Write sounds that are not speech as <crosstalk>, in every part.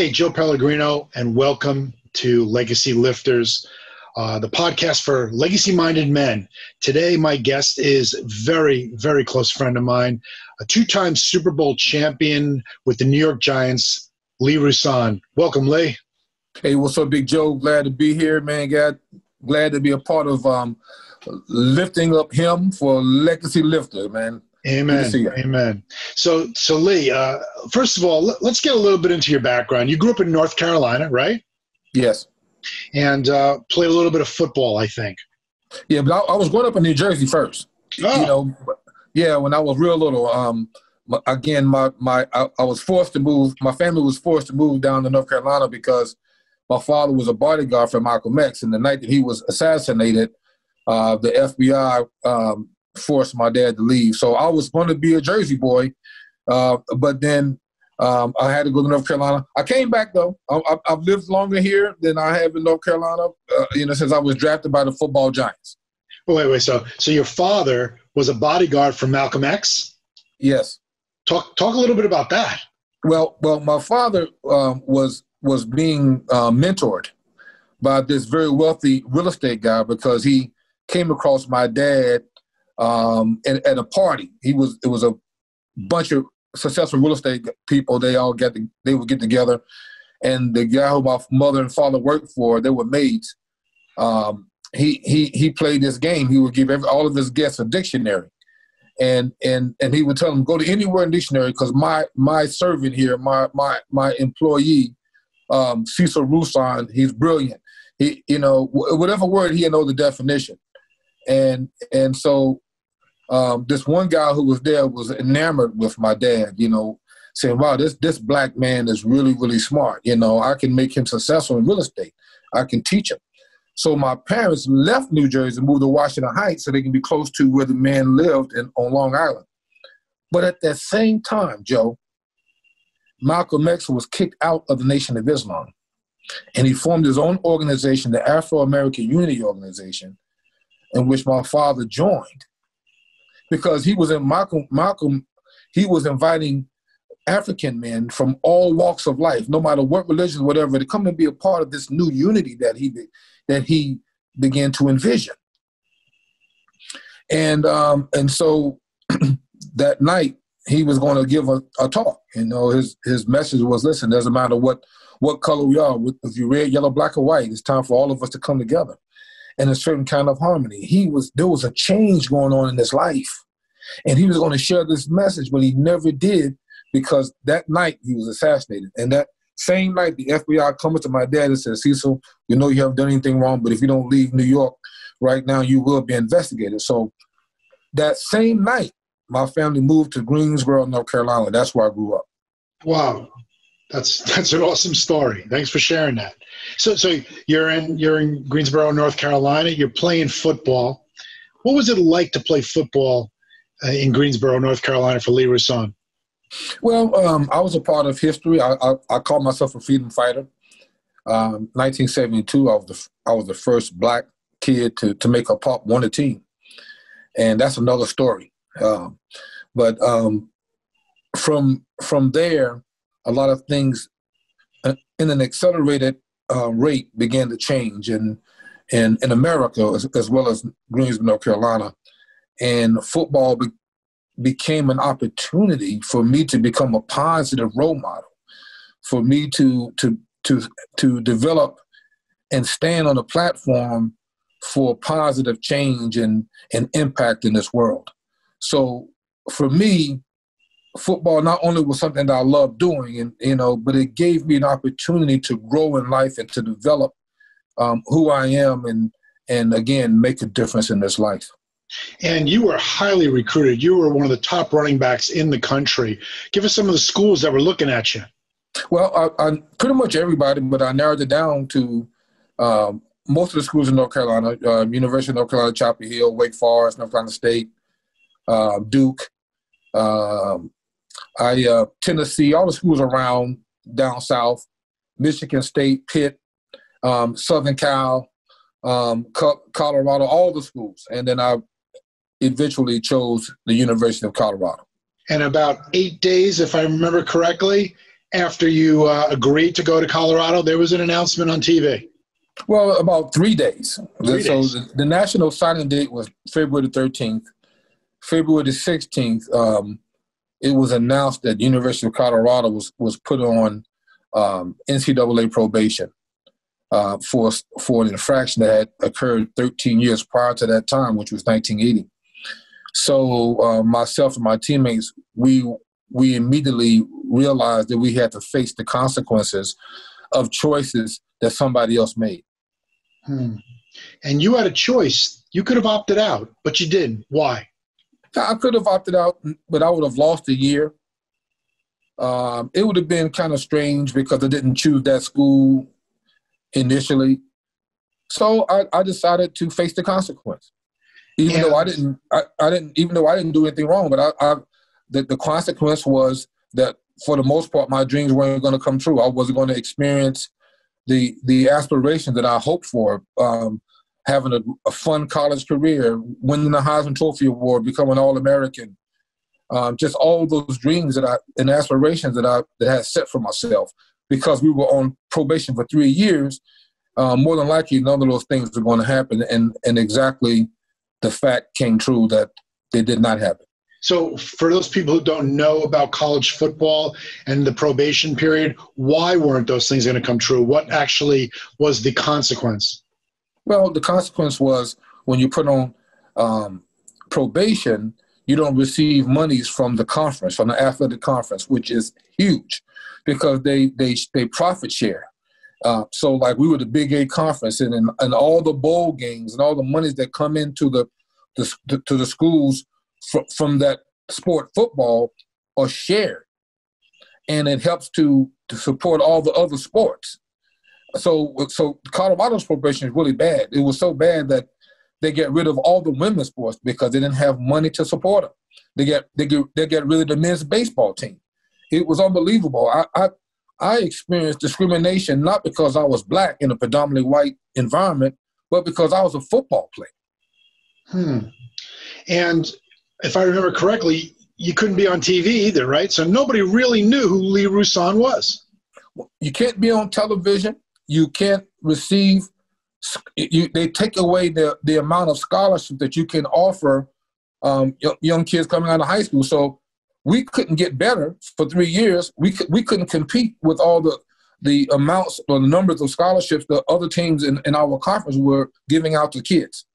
Hey, Joe Pellegrino, and welcome to Legacy Lifters, uh, the podcast for legacy minded men. Today, my guest is very, very close friend of mine, a two time Super Bowl champion with the New York Giants, Lee Rouson. Welcome, Lee. Hey, what's up, Big Joe? Glad to be here, man. Glad, glad to be a part of um, lifting up him for Legacy Lifter, man. Amen. Amen. So, so Lee, uh, first of all, let's get a little bit into your background. You grew up in North Carolina, right? Yes. And uh, played a little bit of football, I think. Yeah, but I, I was growing up in New Jersey first. Oh. You know, yeah, when I was real little. Um, again, my my I, I was forced to move. My family was forced to move down to North Carolina because my father was a bodyguard for Michael X, and the night that he was assassinated, uh, the FBI um, forced my dad to leave. So I was going to be a Jersey boy, uh, but then um, I had to go to North Carolina. I came back though. I, have lived longer here than I have in North Carolina. Uh, you know, since I was drafted by the football giants. wait, wait. So, so your father was a bodyguard for Malcolm X. Yes. Talk talk a little bit about that. Well, well, my father um, was was being uh, mentored by this very wealthy real estate guy because he came across my dad um, at, at, a party. He was it was a bunch of successful real estate people. They all get they would get together, and the guy who my mother and father worked for, they were maids. Um, he he he played this game. He would give every, all of his guests a dictionary, and and and he would tell them go to anywhere in dictionary because my my servant here, my my my employee, um, Cecil Rouson, he's brilliant. He you know whatever word he know the definition, and and so um, this one guy who was there was enamored with my dad, you know, saying, wow, this, this black man is really, really smart. You know, I can make him successful in real estate. I can teach him. So my parents left New Jersey and moved to Washington Heights so they can be close to where the man lived in, on Long Island. But at that same time, Joe, Malcolm X was kicked out of the Nation of Islam. And he formed his own organization, the Afro American Unity Organization, in which my father joined because he was in Malcolm. Malcolm, he was inviting African men from all walks of life, no matter what religion, whatever, to come and be a part of this new unity that he that he began to envision. And um, and so <clears throat> that night he was going to give a, a, talk. You know, his his message was, "Listen, doesn't matter what what color we are. If you red, yellow, black, or white, it's time for all of us to come together." In a certain kind of harmony. He was there was a change going on in his life, and he was going to share this message, but he never did because that night he was assassinated. And that same night, the FBI comes to my dad and says, "Cecil, you know you haven't done anything wrong, but if you don't leave New York right now, you will be investigated." So that same night, my family moved to Greensboro, North Carolina. That's where I grew up. Wow. That's <laughs> that's an awesome story. Thanks for sharing that. So so you're in you're in Greensboro, North Carolina. You're playing football. What was it like to play football uh, in Greensboro, North Carolina for Lee Rouson? Well, um, I was a part of history. I, I, I call myself a freedom fighter. Um, 1972, I was the I was the first black kid to to make a Pop Warner team, and that's another story. Um, but um, from from there, a lot of things uh, in an accelerated uh, rate began to change in in, in America as, as well as Greensboro, North Carolina, and football be, became an opportunity for me to become a positive role model, for me to to to to develop and stand on a platform for positive change and, and impact in this world. So for me, football not only was something that I loved doing, and you know, but it gave me an opportunity to grow in life and to develop um, who I am, and and again make a difference in this life. And you were highly recruited. You were one of the top running backs in the country. Give us some of the schools that were looking at you. Well, I, I pretty much everybody, but I narrowed it down to um, most of the schools in North Carolina: uh, University of North Carolina, Chapel Hill, Wake Forest, North Carolina State, uh, Duke. Um, I uh, Tennessee, all the schools around down south, Michigan State, Pitt, um, Southern Cal, um, Colorado, all the schools, and then I eventually chose the University of Colorado. And about eight days, if I remember correctly, after you uh, agreed to go to Colorado, there was an announcement on TV. Well, about three days. Three so days. The, the national signing date was February the 13th. February the 16th, um, it was announced that University of Colorado was was put on um, NCAA probation uh, for for an infraction that had occurred 13 years prior to that time, which was 1980. So uh, myself and my teammates, we we immediately realized that we had to face the consequences of choices that somebody else made. Hmm. And you had a choice. You could have opted out, but you didn't. Why? I could have opted out, but I would have lost a year. Um, it would have been kind of strange because I didn't choose that school initially. So I, I decided to face the consequence, even Yeah. though I didn't. I, I didn't, even though I didn't do anything wrong. But I, I the, the consequence was that for the most part, my dreams weren't going to come true. I wasn't going to experience the the aspirations that I hoped for. Um, having a, a fun college career, winning the Heisman Trophy Award, becoming All American, um, just all those dreams that I and aspirations that I that I had set for myself. Because we were on probation for three years, um, more than likely none of those things were going to happen, and and exactly the fact came true that they did not happen. So, for those people who don't know about college football and the probation period, why weren't those things going to come true? What actually was the consequence? Well, the consequence was when you put on um, probation, you don't receive monies from the conference, from the athletic conference, which is huge because they they they profit share. Uh, so, like we were the Big Eight conference, and, and and all the bowl games and all the monies that come into the, the to the schools fr- from that sport football are shared, and it helps to to support all the other sports so so Colorado's probation is really bad. It was so bad that they get rid of all the women's sports because they didn't have money to support them. They get they get they get rid of the men's baseball team. It was unbelievable. I I, I experienced discrimination not because I was black in a predominantly white environment, but because I was a football player. Hmm. And if I remember correctly, you couldn't be on TV either, right? So nobody really knew who Lee Rouson was. You can't be on television. You can't receive. You, they take away the the amount of scholarship that you can offer um, young, kids coming out of high school. So we couldn't get better for three years. We we couldn't compete with all the the amounts or the numbers of scholarships that other teams in, in our conference were giving out to kids.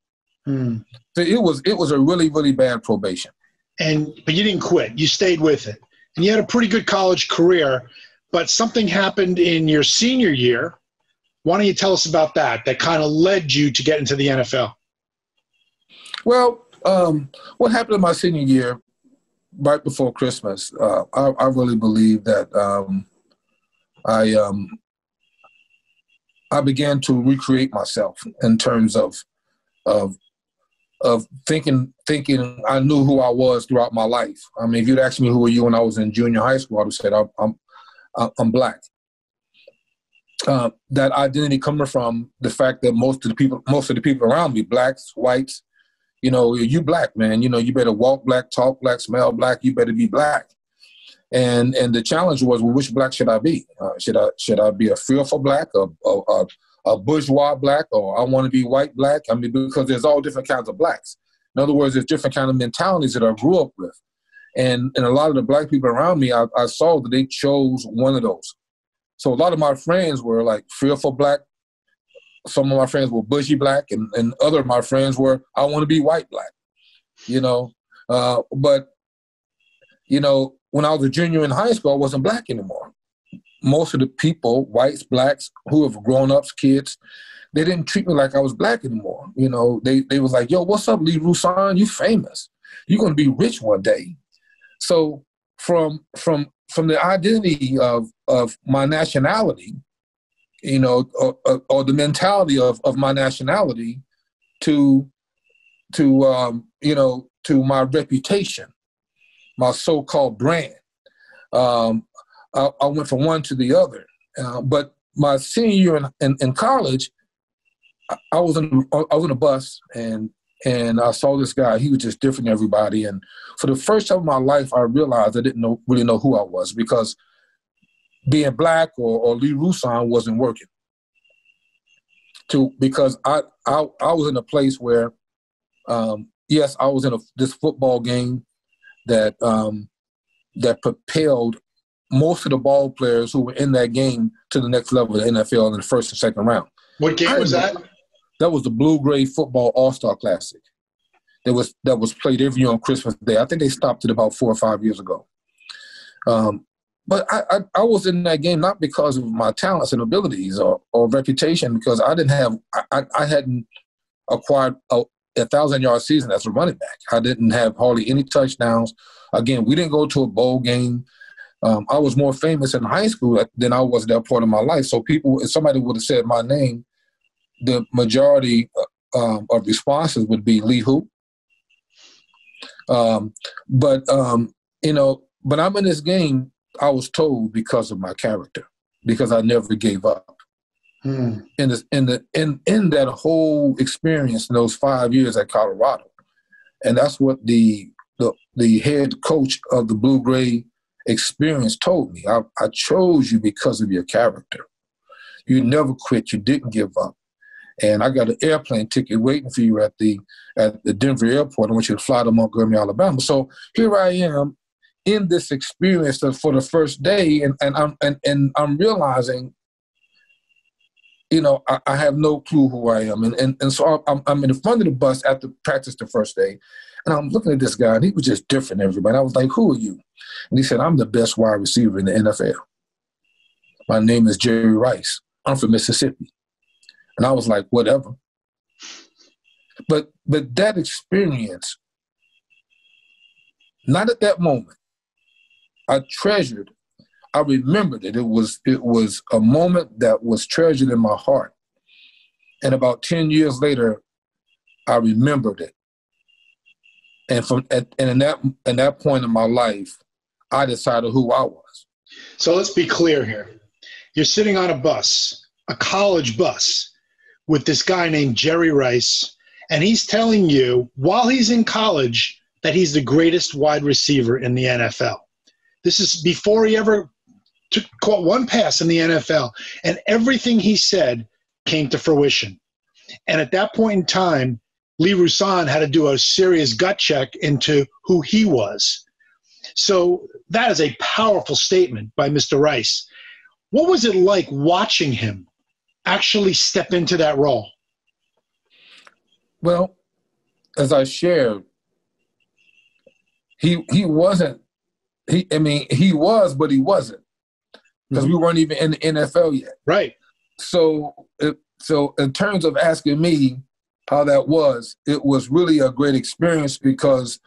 Hmm. So it was it was a really really bad probation. And but you didn't quit. You stayed with it, and you had a pretty good college career. But something happened in your senior year. Why don't you tell us about that? That kind of led you to get into the NFL. Well, um, what happened in my senior year, right before Christmas, uh, I, I, really believe that um, I um, I began to recreate myself in terms of of of thinking thinking I knew who I was throughout my life. I mean, if you'd asked me who were you when I was in junior high school, I'd have said I'm I'm, I'm black. Uh, that identity coming from the fact that most of the people most of the people around me, blacks, whites, you know, you black man, you know, you better walk black, talk black, smell black, you better be black. And and the challenge was, well, which black should I be? Uh, should I should I be a fearful black, a, a, a, bourgeois black, or I want to be white black? I mean, because there's all different kinds of blacks. In other words, there's different kind of mentalities that I grew up with. And and a lot of the black people around me, I, I saw that they chose one of those. So a lot of my friends were like fearful black. Some of my friends were bushy black, and, and other of my friends were I want to be white black. You know, uh, but you know when I was a junior in high school, I wasn't black anymore. Most of the people, whites, blacks, who have grown ups, kids, they didn't treat me like I was black anymore. You know, they they was like, "Yo, what's up, Lee Rouson? You famous? You're gonna be rich one day." So from from from the identity of of my nationality, you know, or, or, or the mentality of of my nationality, to to um, you know to my reputation, my so-called brand. Um, I, I, went from one to the other. Uh, but my senior year in, in, in college, I, was in I was in a bus and and I saw this guy. He was just different than everybody. And for the first time in my life, I realized I didn't know, really know who I was because being black or, or Lee Rouson wasn't working. To because I, I I was in a place where, um, yes, I was in a, this football game that um, that propelled most of the ball players who were in that game to the next level of the NFL in the first and second round. What game was that? That was the Blue Gray Football All Star Classic. That was that was played every year on Christmas Day. I think they stopped it about four or five years ago. Um, but I, I, I, was in that game not because of my talents and abilities or, or reputation, because I didn't have I, I hadn't acquired a, a thousand yard season as a running back. I didn't have hardly any touchdowns. Again, we didn't go to a bowl game. Um, I was more famous in high school than I was that part of my life. So people, if somebody would have said my name, the majority uh, um, of responses would be Lee Who. Um, but um, you know, but I'm in this game I was told because of my character, because I never gave up. Hmm. In the in the in in that whole experience in those five years at Colorado, and that's what the the the head coach of the Blue Gray experience told me. I, I chose you because of your character. You never quit. You didn't give up. And I got an airplane ticket waiting for you at the at the Denver airport. I want you to fly to Montgomery, Alabama. So here I am in this experience for the first day, and, and I'm and, and I'm realizing, you know, I, I, have no clue who I am, and and, and so I'm, I'm in the front of the bus after practice the first day, and I'm looking at this guy, and he was just different everybody. I was like, "Who are you?" And he said, "I'm the best wide receiver in the NFL. My name is Jerry Rice. I'm from Mississippi." And I was like, "Whatever." But but that experience, not at that moment, I treasured. I remembered it. It was it was a moment that was treasured in my heart. And about 10 years later, I remembered it. And from at, and in that in that point in my life, I decided who I was. So let's be clear here. You're sitting on a bus, a college bus, with this guy named Jerry Rice, and he's telling you while he's in college that he's the greatest wide receiver in the NFL. This is before he ever took, caught one pass in the NFL. And everything he said came to fruition. And at that point in time, Lee Rouson had to do a serious gut check into who he was. So that is a powerful statement by Mr. Rice. What was it like watching him actually step into that role? Well, as I shared, he he wasn't he, I mean, he was, but he wasn't because mm-hmm. we weren't even in the NFL yet. Right. So, it, so in terms of asking me how that was, it was really a great experience because,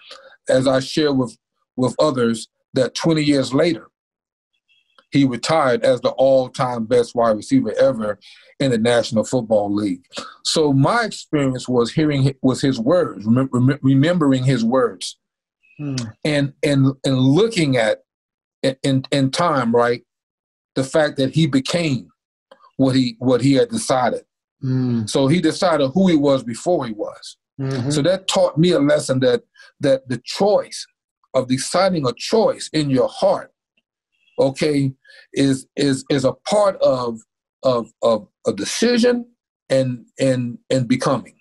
as I share with with others, that 20 years later, he retired as the all-time best wide receiver ever in the National Football League. So my experience was hearing was his words, remembering his words Hmm. and and and looking at in in time, right, the fact that he became what he what he had decided. Mm. So he decided who he was before he was. Mm-hmm. So that taught me a lesson that that the choice of deciding a choice in your heart, okay, is is is a part of of of a decision and and and becoming.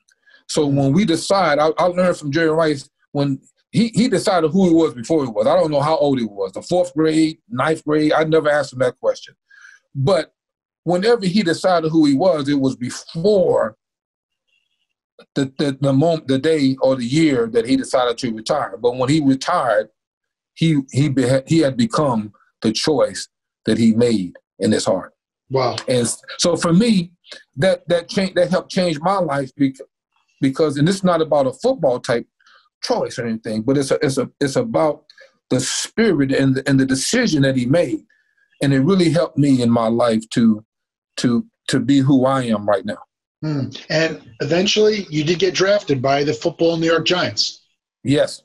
So mm-hmm. when we decide, I, I learned from Jerry Rice when he, he decided who he was before he was. I don't know how old he was, the fourth grade, ninth grade. I never asked him that question. But whenever he decided who he was, it was before the, the, the moment, the day or the year that he decided to retire. But when he retired, he he he had become the choice that he made in his heart. Wow! And so for me, that that change that helped change my life because because and this is not about a football type choice or anything, but it's a, it's a, it's about the spirit and the, and the decision that he made, and it really helped me in my life to to to be who I am right now. Hmm. And eventually, you did get drafted by the football New York Giants. Yes.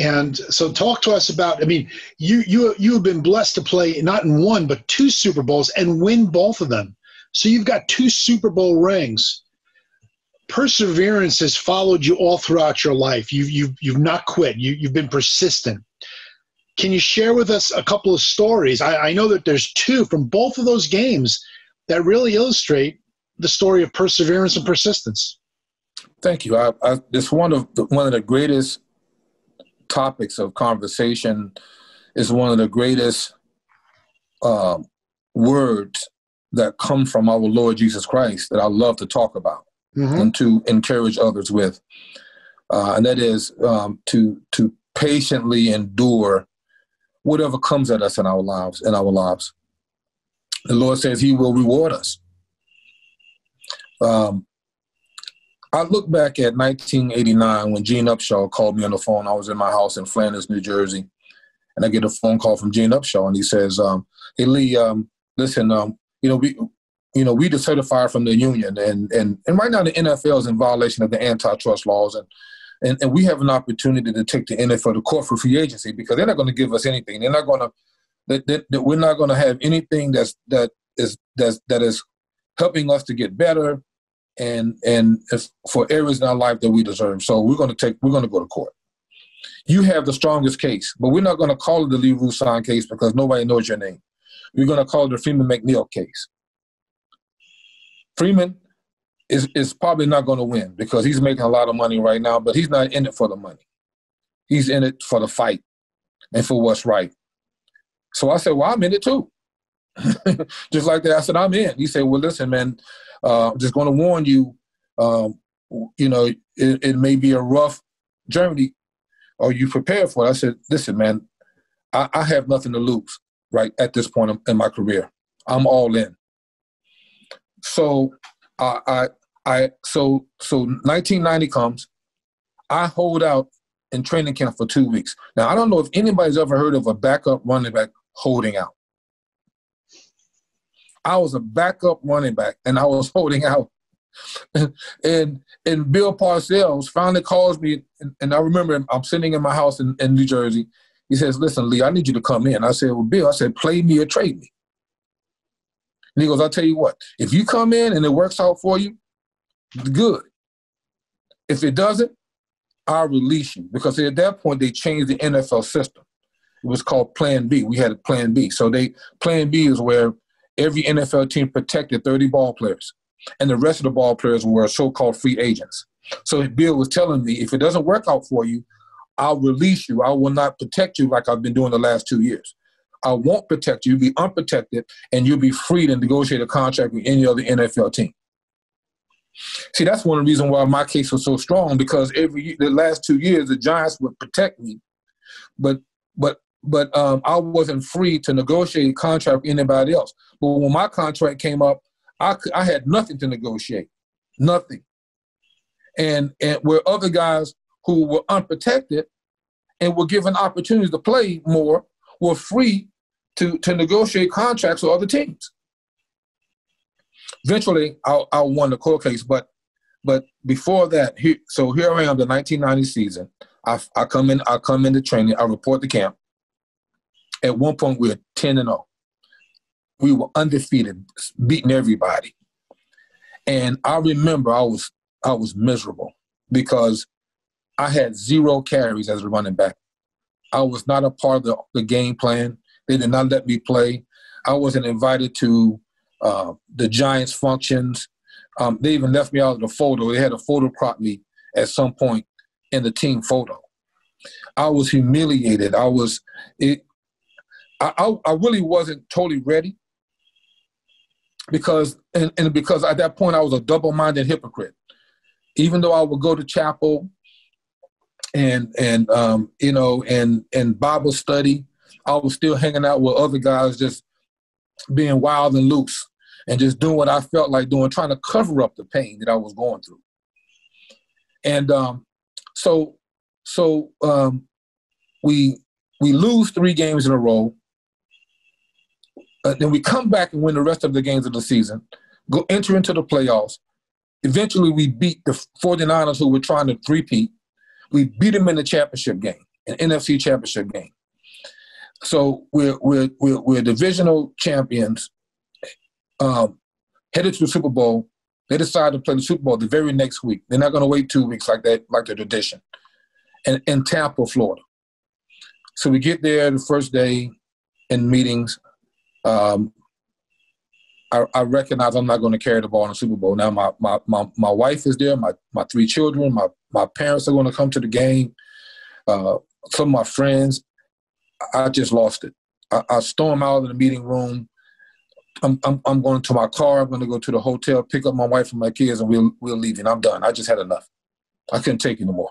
And so, talk to us about. I mean, you you you have been blessed to play not in one but two Super Bowls and win both of them. So you've got two Super Bowl rings perseverance has followed you all throughout your life. You've, you've, you've not quit. You, you've been persistent. Can you share with us a couple of stories? I, I know that there's two from both of those games that really illustrate the story of perseverance and persistence. Thank you. I, I, it's one of the, one of the greatest topics of conversation. Is one of the greatest uh, words that come from our Lord Jesus Christ that I love to talk about mm-hmm. and to encourage others with, uh, and that is um, to to patiently endure whatever comes at us in our lives in our lives. The Lord says He will reward us. Um, I look back at 1989 when Gene Upshaw called me on the phone. I was in my house in Flanders, New Jersey, and I get a phone call from Gene Upshaw, and he says, um, "Hey Lee, um, listen, um, you know we, you know we decertified from the union, and and and right now the NFL is in violation of the antitrust laws, and and, and we have an opportunity to take the NFL to court for free agency because they're not going to give us anything. They're not going to that, that, that we're not going to have anything that's that is that's that is helping us to get better and and for areas in our life that we deserve. So we're going to take we're going to go to court. You have the strongest case, but we're not going to call it the Lee Rouson case because nobody knows your name. We're going to call it the Freeman McNeil case. Freeman is is probably not going to win because he's making a lot of money right now, but he's not in it for the money. He's in it for the fight and for what's right. So I said, "Well, I'm in it too." <laughs> just like that, I said, "I'm in." He said, "Well, listen, man, uh, I'm just going to warn you. Um, you know, it, it, may be a rough journey. Are you prepared for it?" I said, "Listen, man, I, I have nothing to lose right at this point in my career. I'm all in." So I, I, I so so 1990 comes. I hold out in training camp for two weeks. Now I don't know if anybody's ever heard of a backup running back holding out. I was a backup running back and I was <laughs> holding out. and and Bill Parcells finally calls me and, and, I remember I'm sitting in my house in, in New Jersey. He says, Listen, Lee, I need you to come in. I said, Well, Bill, I said, play me or trade me. And he goes, I'll tell you what, if you come in and it works out for you, good. If it doesn't, I'll release you. Because at that point they changed the NFL system. It was called Plan B. We had a Plan B. So they Plan B is where every NFL team protected 30 ball players. And the rest of the ball players were so-called free agents. So Bill was telling me, if it doesn't work out for you, I'll release you. I will not protect you like I've been doing the last two years. I won't protect you. You'll be unprotected, and you'll be free to negotiate a contract with any other NFL team. See, that's one of the reasons why my case was so strong because every the last two years the Giants would protect me, but but but um, I wasn't free to negotiate a contract with anybody else. But when my contract came up, I I had nothing to negotiate, nothing. And and where other guys who were unprotected and were given opportunities to play more were free to to negotiate contracts with other teams. Eventually, I, I won the court case, but but before that, he, so here I am, the 1990 season. I, I come in, I come into training, I report to camp. At one point, we were 10 and 0. We were undefeated, beating everybody. And I remember I was I was miserable because I had zero carries as a running back. I was not a part of the, the game plan. They did not let me play. I wasn't invited to uh, the Giants functions. Um, they even left me out of the photo. They had a photo crop me at some point in the team photo. I was humiliated. I was it. I, I, I really wasn't totally ready because and, and because at that point I was a double-minded hypocrite. Even though I would go to chapel and and um, you know and and Bible study, I was still hanging out with other guys just being wild and loose and just doing what I felt like doing, trying to cover up the pain that I was going through. And um, so, so um, we we lose three games in a row. Uh, then we come back and win the rest of the games of the season, go enter into the playoffs. Eventually, we beat the 49ers who were trying to three-peat. We beat them in the championship game, an NFC championship game. So we're, we're, we're, we're divisional champions um, headed to the Super Bowl. They decide to play the Super Bowl the very next week. They're not going to wait two weeks like that, like the tradition. And in Tampa, Florida. So we get there the first day in meetings. Um, I, I, recognize I'm not going to carry the ball in the Super Bowl. Now my, my, my, my wife is there, my, my three children, my, my parents are going to come to the game, uh, some of my friends. I just lost it. I, I storm out of the meeting room. I'm, I'm, I'm going to my car. I'm going to go to the hotel, pick up my wife and my kids, and we'll, we'll leave. And I'm done. I just had enough. I couldn't take it anymore.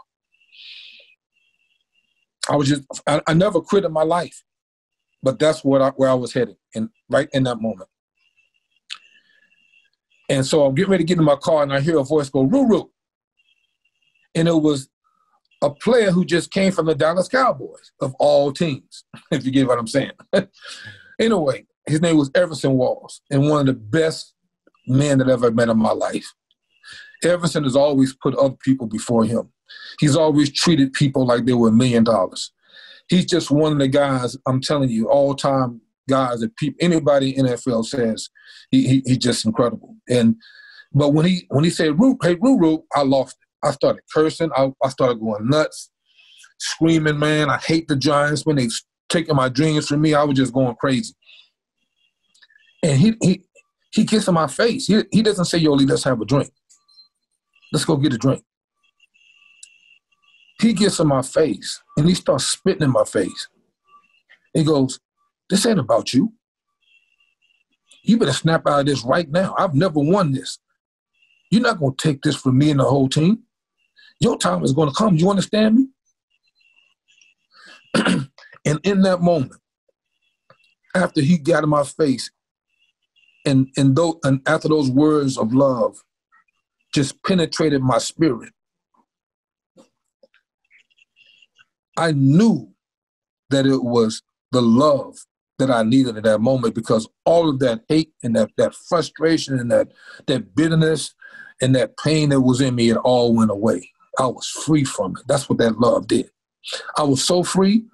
I was just, I, I never quit in my life, but that's what I, where I was headed, and right in that moment. And so I'm getting ready to get in my car, and I hear a voice go, "Ruru," and it was a player who just came from the Dallas Cowboys of all teams, <laughs> if you get what I'm saying. <laughs> anyway, his name was Everson Walls, and one of the best men that I've ever met in my life. Everson has always put other people before him. He's always treated people like they were a million dollars. He's just one of the guys, I'm telling you, all time guys that anybody in NFL says he, he, he's just incredible. And but when he when he said hey Ruru, I lost it. I started cursing. I, I started going nuts, screaming, man, I hate the Giants when they taking my dreams from me. I was just going crazy. And he he he gets in my face. He, he doesn't say, Yo, let's have a drink. Let's go get a drink. He gets in my face and he starts spitting in my face. He goes, This ain't about you. You better snap out of this right now. I've never won this. You're not going to take this from me and the whole team. Your time is going to come. You understand me? <clears throat> and in that moment, after he got in my face, and and, and after those words of love just penetrated my spirit, I knew that it was the love that I needed at that moment because all of that hate and that, that frustration and that, that bitterness and that pain that was in me, it all went away. I was free from it. That's what that love did. I was so free.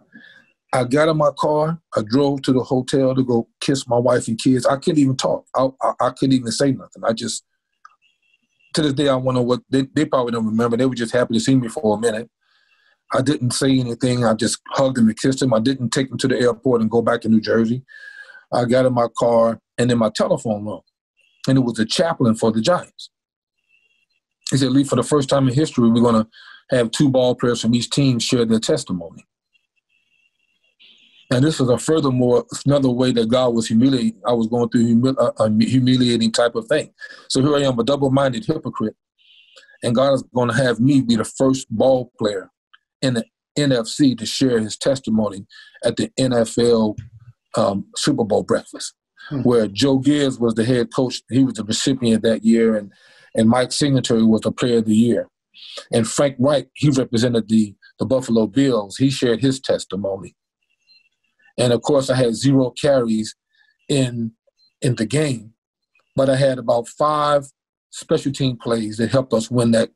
I got in my car. I drove to the hotel to go kiss my wife and kids. I couldn't even talk. I, I, I couldn't even say nothing. I just, to this day, I wonder what they, they probably don't remember. They were just happy to see me for a minute. I didn't say anything. I just hugged him and kissed him. I didn't take him to the airport and go back to New Jersey. I got in my car and then my telephone rang, and it was a chaplain for the Giants. He said, Lee, for the first time in history, we're going to have two ball players from each team share their testimony. And this was a furthermore another way that God was humiliating. I was going through a, uh, a humiliating type of thing. So here I am, a double-minded hypocrite, and God is going to have me be the first ball player in the NFC to share his testimony at the NFL um, Super Bowl breakfast, hmm. where Joe Gibbs was the head coach. He was the recipient that year, and and Mike Singletary was the Player of the Year, and Frank Reich he represented the the Buffalo Bills. He shared his testimony, and of course I had zero carries in in the game, but I had about five special team plays that helped us win that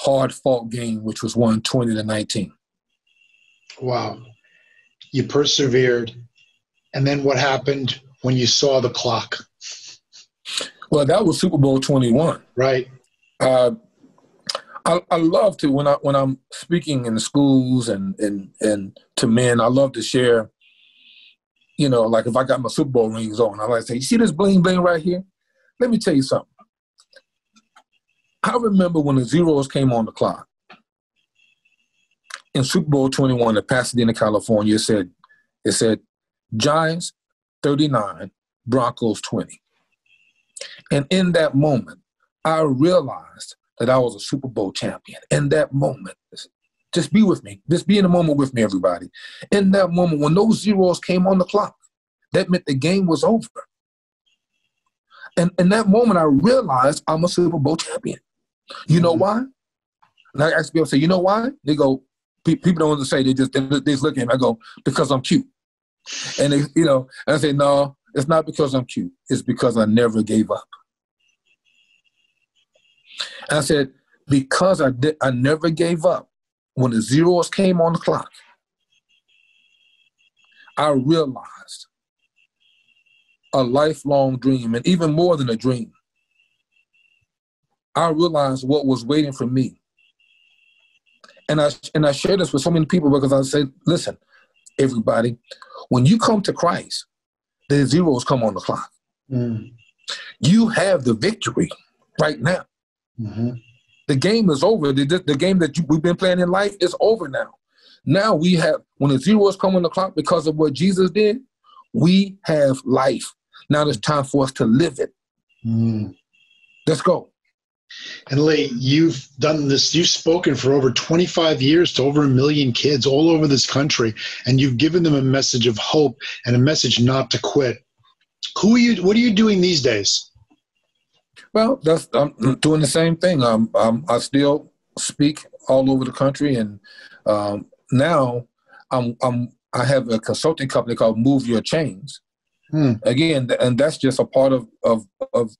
hard fought game, which was won 20 to 19. Wow. You persevered. And then what happened when you saw the clock? Well, that was Super Bowl 21. Right. Uh, I, I love to when I when I'm speaking in schools and and and to men, I love to share. You know, like if I got my Super Bowl rings on, I like to say, "You see this bling bling right here? Let me tell you something. I remember when the zeros came on the clock in Super Bowl 21 in Pasadena, California. It said, it said Giants 39, Broncos 20. And in that moment, I realized that I was a Super Bowl champion. In that moment, just be with me. Just be in the moment with me, everybody. In that moment, when those zeros came on the clock, that meant the game was over. And in that moment, I realized I'm a Super Bowl champion. You know why? And I ask people, say, you know why? They go, people don't want to say, they just, they just look at me. I go, because I'm cute. And they, you know, and I say, no, it's not because I'm cute. It's because I never gave up. And I said, because I did, I never gave up. When the zeros came on the clock, I realized a lifelong dream, and even more than a dream, I realized what was waiting for me. And I and I share this with so many people because I say, listen, everybody, when you come to Christ, the zeros come on the clock. Mm. You have the victory right now. Mm-hmm. The game is over. The, the game that you, we've been playing in life is over now. Now we have, when the zeros come on the clock because of what Jesus did, we have life. Now it's time for us to live it. Mm. Let's go. And Lee, you've done this, you've spoken for over 25 years to over a million kids all over this country, and you've given them a message of hope and a message not to quit. Who are you, what are you doing these days? Well, that's, I'm doing the same thing. Um, um, I still speak all over the country, and um, now I'm, I'm, I have a consulting company called Move Your Chains. Hmm. Again, and that's just a part of, of, of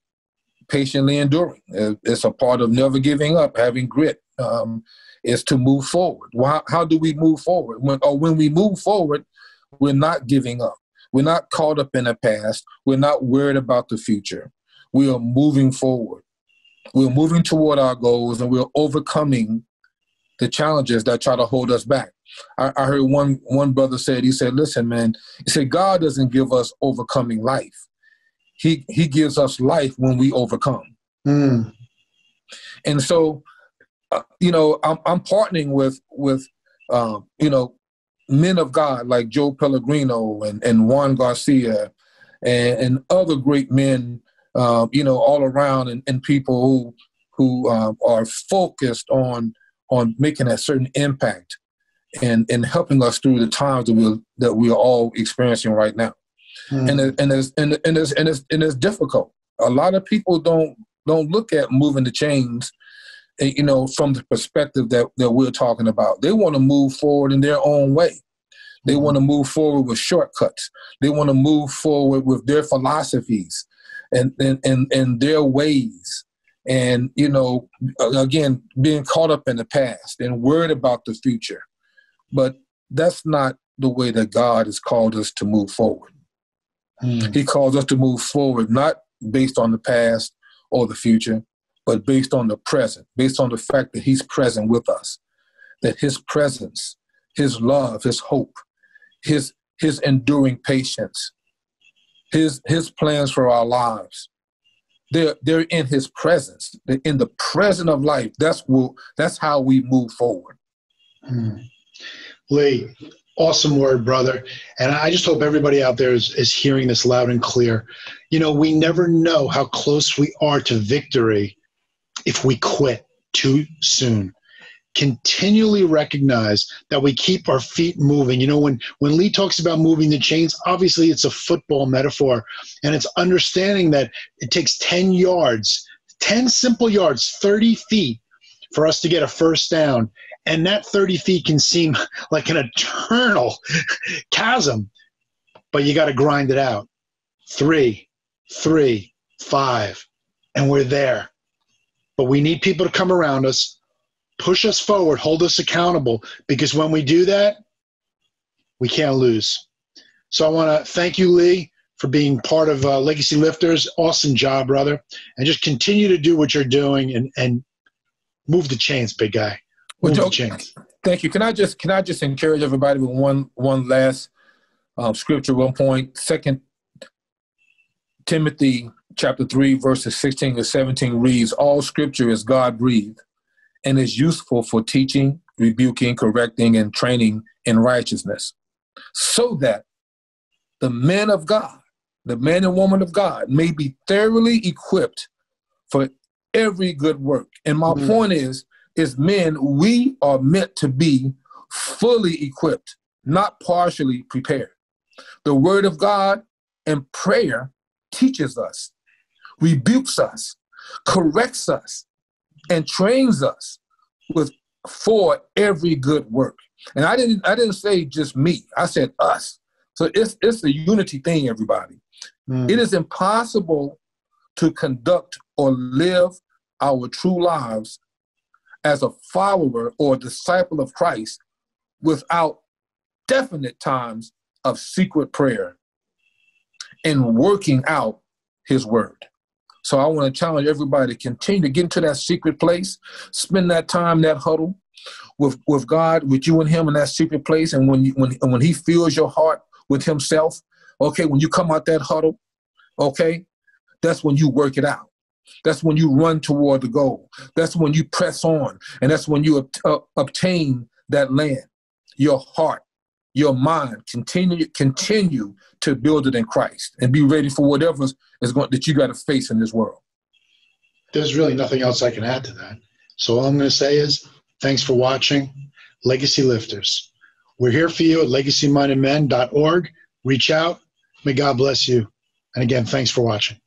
patiently enduring. It's a part of never giving up, having grit. Um, is to move forward. How, how do we move forward? When, or when we move forward, we're not giving up. We're not caught up in the past. We're not worried about the future. We are moving forward. We're moving toward our goals and we're overcoming the challenges that try to hold us back. I, I heard one one brother said, he said, listen, man, he said, God doesn't give us overcoming life. He he gives us life when we overcome. Mm. And so, uh, you know, I'm I'm partnering with with um, you know men of God like Joe Pellegrino and and Juan Garcia and, and other great men, uh, you know, all around and, and people who who um, are focused on on making a certain impact and and helping us through the times that we that we are all experiencing right now mm. and it, and it's and, and it's and it's and it's difficult. A lot of people don't don't look at moving the chains, eh, you know, from the perspective that that we're talking about. They want to move forward in their own way. They mm-hmm. want to move forward with shortcuts. They want to move forward with their philosophies and and and, and their ways. And you know, again, being caught up in the past and worried about the future. But that's not the way that God has called us to move forward. Mm. He calls us to move forward, not based on the past or the future, but based on the present, based on the fact that He's present with us, that His presence, His love, His hope, His His enduring patience, His His plans for our lives. They're they're in His presence. They're in the present of life. That's what, that's how we move forward. Mm. Lee, awesome word, brother. And I just hope everybody out there is, is hearing this loud and clear. You know, we never know how close we are to victory if we quit too soon. Continually recognize that we keep our feet moving. You know, when, when Lee talks about moving the chains, obviously it's a football metaphor, and it's understanding that it takes 10 yards, 10 simple yards, 30 feet for us to get a first down and that 30 feet can seem like an eternal chasm but you got to grind it out. Three three five and we're there. But we need people to come around us push us forward hold us accountable because when we do that we can't lose. So i want to thank you lee for being part of uh, legacy lifters. Awesome job brother. And just continue to do what you're doing and, and move the chains big guy well, Joe, thank you. Can I just can I just encourage everybody with one one last um, scripture, one point, Second Timothy chapter three, verses sixteen to seventeen reads: All scripture is God breathed and is useful for teaching, rebuking, correcting, and training in righteousness, so that the men of God, the man and woman of God, may be thoroughly equipped for every good work. And my mm. point is is men, we are meant to be fully equipped, not partially prepared. The word of God and prayer teaches us, rebukes us, corrects us, and trains us with for every good work. And I didn't I didn't say just me. I said us. So it's it's a unity thing, everybody. Mm. It is impossible to conduct or live our true lives as a follower or disciple of Christ without definite times of secret prayer and working out his word. So I want to challenge everybody to continue to get into that secret place, spend that time, that huddle, with with God, with you and Him in that secret place, and when you, when when He fills your heart with Himself, okay, when you come out that huddle, okay, that's when you work it out. That's when you run toward the goal. That's when you press on, and that's when you uh, obtain that land. Your heart, your mind, continue continue to build it in Christ, and be ready for whatever is going that you got to face in this world. There's really nothing else I can add to that. So all I'm going to say is, thanks for watching, Legacy Lifters. We're here for you at legacymindedmen.org. Reach out. May God bless you. And again, thanks for watching.